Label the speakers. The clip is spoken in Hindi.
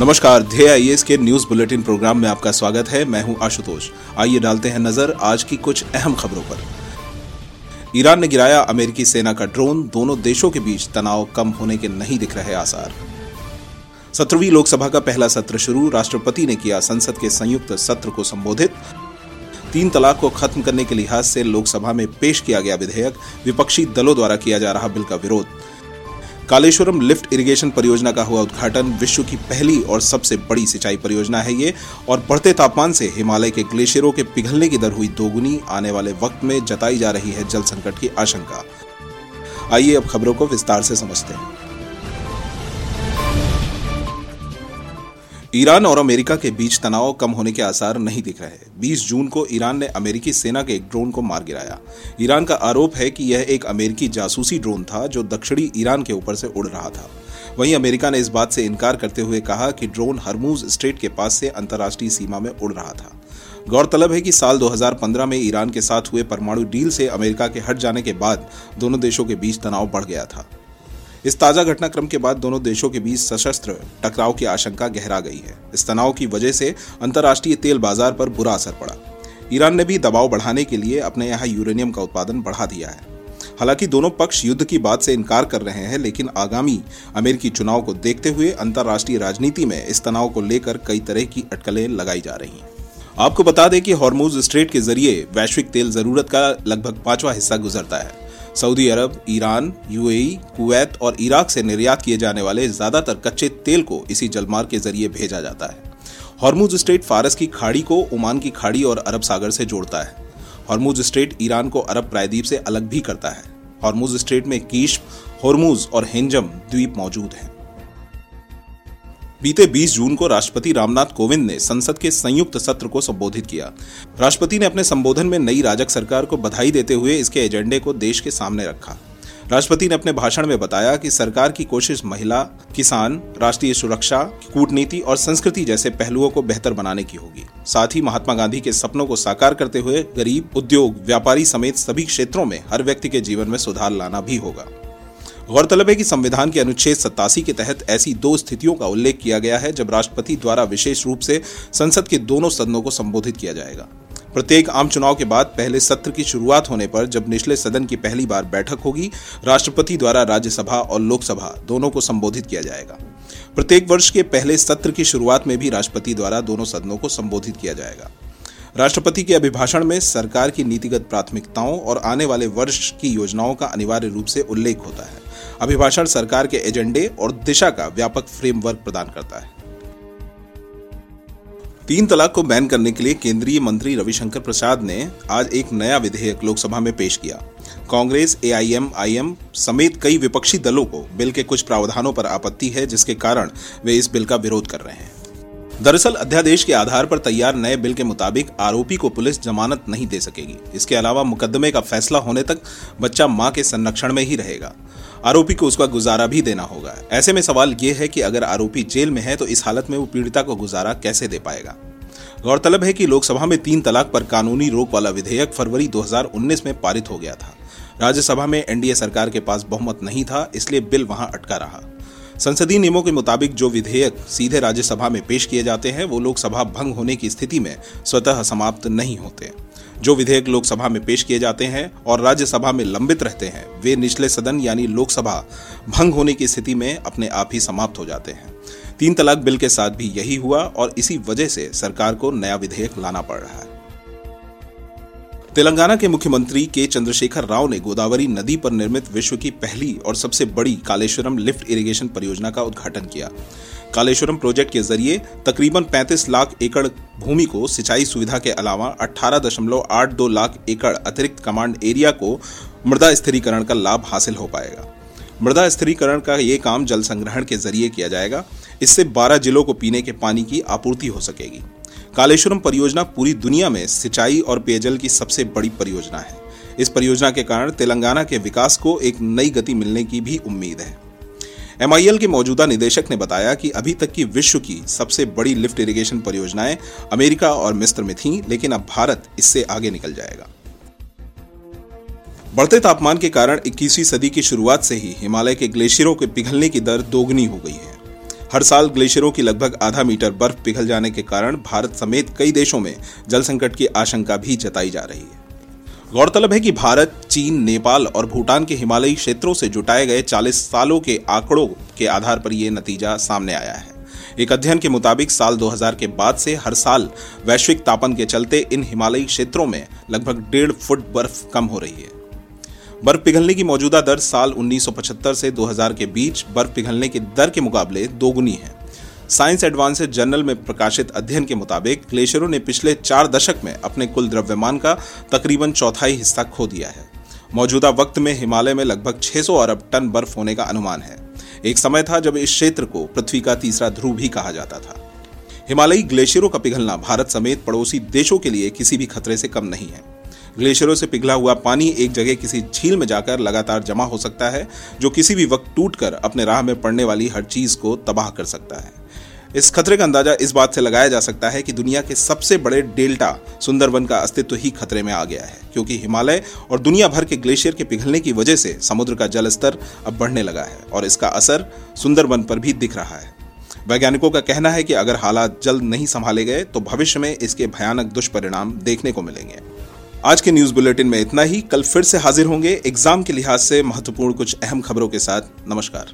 Speaker 1: नमस्कार, ध्येय आई के न्यूज़ बुलेटिन प्रोग्राम में आपका स्वागत है। मैं हूँ आशुतोष। आइए डालते हैं नज़र आज की कुछ अहम खबरों पर। ईरान ने गिराया अमेरिकी सेना का ड्रोन। दोनों देशों के बीच तनाव कम होने के नहीं दिख रहे आसार। सत्रहवीं लोकसभा का पहला सत्र शुरू। राष्ट्रपति ने किया संसद के संयुक्त सत्र को संबोधित। तीन तलाक को खत्म करने के लिहाज से लोकसभा में पेश किया गया विधेयक। विपक्षी दलों द्वारा किया जा रहा बिल का विरोध। कालेश्वरम लिफ्ट इरिगेशन परियोजना का हुआ उद्घाटन। विश्व की पहली और सबसे बड़ी सिंचाई परियोजना है ये। और बढ़ते तापमान से हिमालय के ग्लेशियरों के पिघलने की दर हुई दोगुनी। आने वाले वक्त में जताई जा रही है जल संकट की आशंका। आइए अब खबरों को विस्तार से समझते हैं। ईरान और अमेरिका के बीच तनाव कम होने के आसार नहीं दिख रहे। 20 जून को ईरान ने अमेरिकी सेना के एक ड्रोन को मार गिराया। ईरान का आरोप है कि यह एक अमेरिकी जासूसी ड्रोन था जो दक्षिणी ईरान के ऊपर से उड़ रहा था। वहीं अमेरिका ने इस बात से इनकार करते हुए कहा कि ड्रोन हरमूज स्ट्रेट के पास से अंतर्राष्ट्रीय सीमा में उड़ रहा था। गौरतलब है कि साल 2015 में ईरान के साथ हुए परमाणु डील से अमेरिका के हट जाने के बाद दोनों देशों के बीच तनाव बढ़ गया था। इस ताज़ा घटनाक्रम के बाद दोनों देशों के बीच सशस्त्र टकराव की आशंका गहरा गई है। इस तनाव की वजह से अंतर्राष्ट्रीय तेल बाज़ार पर बुरा असर पड़ा। ईरान ने भी दबाव बढ़ाने के लिए अपने यहाँ यूरेनियम का उत्पादन बढ़ा दिया है। हालाँकि दोनों पक्ष युद्ध की बात से इनकार कर रहे हैं, लेकिन आगामी अमेरिकी चुनाव को देखते हुए अंतर्राष्ट्रीय राजनीति में इस तनाव को लेकर कई तरह की अटकलें लगाई जा रही हैं। आपको बता दें कि हॉर्मोज स्ट्रेट के ज़रिए वैश्विक तेल ज़रूरत का लगभग पांचवा हिस्सा गुजरता है। Saudi Arab, Iran, UAE, Kuwait और इराक से निर्यात किए जाने वाले ज़्यादातर कच्चे तेल को इसी जलमार्ग के ज़रिए भेजा जाता है। हॉर्मूज स्ट्रेट फारस की खाड़ी को ओमान की खाड़ी और अरब सागर से जोड़ता है। हॉर्मूज स्ट्रेट ईरान को अरब प्रायद्वीप से अलग भी करता है। हॉर्मूज स्ट्रेट में कीश हॉर्मूज और हेंजम द्वीप मौजूद हैं। बीते 20 जून को राष्ट्रपति रामनाथ कोविंद ने संसद के संयुक्त सत्र को संबोधित किया। राष्ट्रपति ने अपने संबोधन में नई राजक सरकार को बधाई देते हुए इसके एजेंडे को देश के सामने रखा। राष्ट्रपति ने अपने भाषण में बताया कि सरकार की कोशिश महिला, किसान, राष्ट्रीय सुरक्षा, कूटनीति और संस्कृति जैसे पहलुओं को बेहतर बनाने की होगी। साथ ही महात्मा गांधी के सपनों को साकार करते हुए गरीब, उद्योग, व्यापारी समेत सभी क्षेत्रों में हर व्यक्ति के जीवन में सुधार लाना भी होगा। गौरतलब है कि संविधान के अनुच्छेद सत्तासी के तहत ऐसी दो स्थितियों का उल्लेख किया गया है, जब राष्ट्रपति द्वारा विशेष रूप से संसद के दोनों सदनों को संबोधित किया जाएगा। प्रत्येक आम चुनाव के बाद पहले सत्र की शुरुआत होने पर जब निचले सदन की पहली बार बैठक होगी, राष्ट्रपति द्वारा राज्यसभा और लोकसभा दोनों को संबोधित किया जाएगा। प्रत्येक वर्ष के पहले सत्र की शुरुआत में भी राष्ट्रपति द्वारा दोनों सदनों को संबोधित किया जाएगा। राष्ट्रपति के अभिभाषण में सरकार की नीतिगत प्राथमिकताओं और आने वाले वर्ष की योजनाओं का अनिवार्य रूप से उल्लेख होता है। अभिभाषण सरकार के एजेंडे और दिशा का व्यापक फ्रेमवर्क प्रदान करता है। तीन तलाक को बैन करने के लिए केंद्रीय मंत्री रविशंकर प्रसाद ने आज एक नया विधेयक लोकसभा में पेश किया। कांग्रेस एआईएमआईएम समेत कई विपक्षी दलों को बिल के कुछ प्रावधानों पर आपत्ति है, जिसके कारण वे इस बिल का विरोध कर रहे हैं। दरअसल, अध्यादेश के आधार पर तैयार नए बिल के मुताबिक आरोपी को पुलिस जमानत नहीं दे सकेगी। इसके अलावा मुकदमे का फैसला होने तक बच्चा माँ के संरक्षण में ही रहेगा। आरोपी को उसका गुजारा भी देना होगा। ऐसे में सवाल यह है कि अगर आरोपी जेल में है तो इस हालत में वो पीड़िता को गुजारा कैसे दे पाएगा? गौरतलब है कि लोकसभा में तीन तलाक पर कानूनी रोक वाला विधेयक फरवरी 2019 में पारित हो गया था। राज्यसभा में एनडीए सरकार के पास बहुमत नहीं था, इसलिए बिल वहाँ अटका रहा। संसदीय नियमों के मुताबिक जो विधेयक सीधे राज्यसभा में पेश किए जाते हैं, वो लोकसभा भंग होने की स्थिति में स्वतः समाप्त नहीं होते। जो विधेयक लोकसभा में पेश किए जाते हैं और राज्यसभा में लंबित रहते हैं, वे निचले सदन यानी लोकसभा भंग होने की स्थिति में अपने आप ही समाप्त हो जाते हैं। तीन तलाक बिल के साथ भी यही हुआ और इसी वजह से सरकार को नया विधेयक लाना पड़ रहा है। तेलंगाना के मुख्यमंत्री के चंद्रशेखर राव ने गोदावरी नदी पर निर्मित विश्व की पहली और सबसे बड़ी कालेश्वरम लिफ्ट इरिगेशन परियोजना का उद्घाटन किया। कालेश्वरम प्रोजेक्ट के ज़रिए तकरीबन 35 लाख एकड़ भूमि को सिंचाई सुविधा के अलावा 18.82 लाख एकड़ अतिरिक्त कमांड एरिया को मृदा स्थिरीकरण का लाभ हासिल हो पाएगा। मृदा स्थिरीकरण का ये काम जल संग्रहण के ज़रिए किया जाएगा। इससे 12 जिलों को पीने के पानी की आपूर्ति हो सकेगी। कालेश्वरम परियोजना पूरी दुनिया में सिंचाई और पेयजल की सबसे बड़ी परियोजना है। इस परियोजना के कारण तेलंगाना के विकास को एक नई गति मिलने की भी उम्मीद है। एमआईएल के मौजूदा निदेशक ने बताया कि अभी तक की विश्व की सबसे बड़ी लिफ्ट इरिगेशन परियोजनाएँ अमेरिका और मिस्र में थीं, लेकिन अब भारत इससे आगे निकल जाएगा। बढ़ते तापमान के कारण 21वीं सदी की शुरुआत से ही हिमालय के ग्लेशियरों के पिघलने की दर दोगुनी हो गई है। हर साल ग्लेशियरों की लगभग आधा मीटर बर्फ़ पिघल जाने के कारण भारत समेत कई देशों में जल संकट की आशंका भी जताई जा रही है। गौरतलब है कि भारत, चीन, नेपाल और भूटान के हिमालयी क्षेत्रों से जुटाए गए 40 सालों के आंकड़ों के आधार पर यह नतीजा सामने आया है। एक अध्ययन के मुताबिक साल 2000 के बाद से हर साल वैश्विक तापन के चलते इन हिमालयी क्षेत्रों में लगभग डेढ़ फुट बर्फ़ कम हो रही है। बर्फ़ पिघलने की मौजूदा दर साल 1975 से 2000 के बीच बर्फ़ पिघलने की दर के मुकाबले दोगुनी है। साइंस एडवांसेज जर्नल में प्रकाशित अध्ययन के मुताबिक, ग्लेशियरों ने पिछले चार दशक में अपने कुल द्रव्यमान का तकरीबन चौथाई हिस्सा खो दिया है। मौजूदा वक्त में हिमालय में लगभग 600 अरब टन बर्फ़ होने का अनुमान है। एक समय था जब इस क्षेत्र को पृथ्वी का तीसरा ध्रुव भी कहा जाता था। हिमालयी ग्लेशियरों का पिघलना भारत समेत पड़ोसी देशों के लिए किसी भी खतरे से कम नहीं है। ग्लेशियरों से पिघला हुआ पानी एक जगह किसी झील में जाकर लगातार जमा हो सकता है, जो किसी भी वक्त टूटकर अपने राह में पड़ने वाली हर चीज़ को तबाह कर सकता है। इस खतरे का अंदाज़ा इस बात से लगाया जा सकता है कि दुनिया के सबसे बड़े डेल्टा सुंदरबन का अस्तित्व ही खतरे में आ गया है, क्योंकि हिमालय और दुनिया भर के ग्लेशियर के पिघलने की वजह से समुद्र का जल स्तर अब बढ़ने लगा है और इसका असर सुंदरबन पर भी दिख रहा है। वैज्ञानिकों का कहना है कि अगर हालात जल्द नहीं संभाले गए तो भविष्य में इसके भयानक दुष्परिणाम देखने को मिलेंगे। आज के न्यूज़ बुलेटिन में इतना ही। कल फिर से हाजिर होंगे। एग्ज़ाम के लिहाज से महत्वपूर्ण कुछ अहम खबरों के साथ। नमस्कार।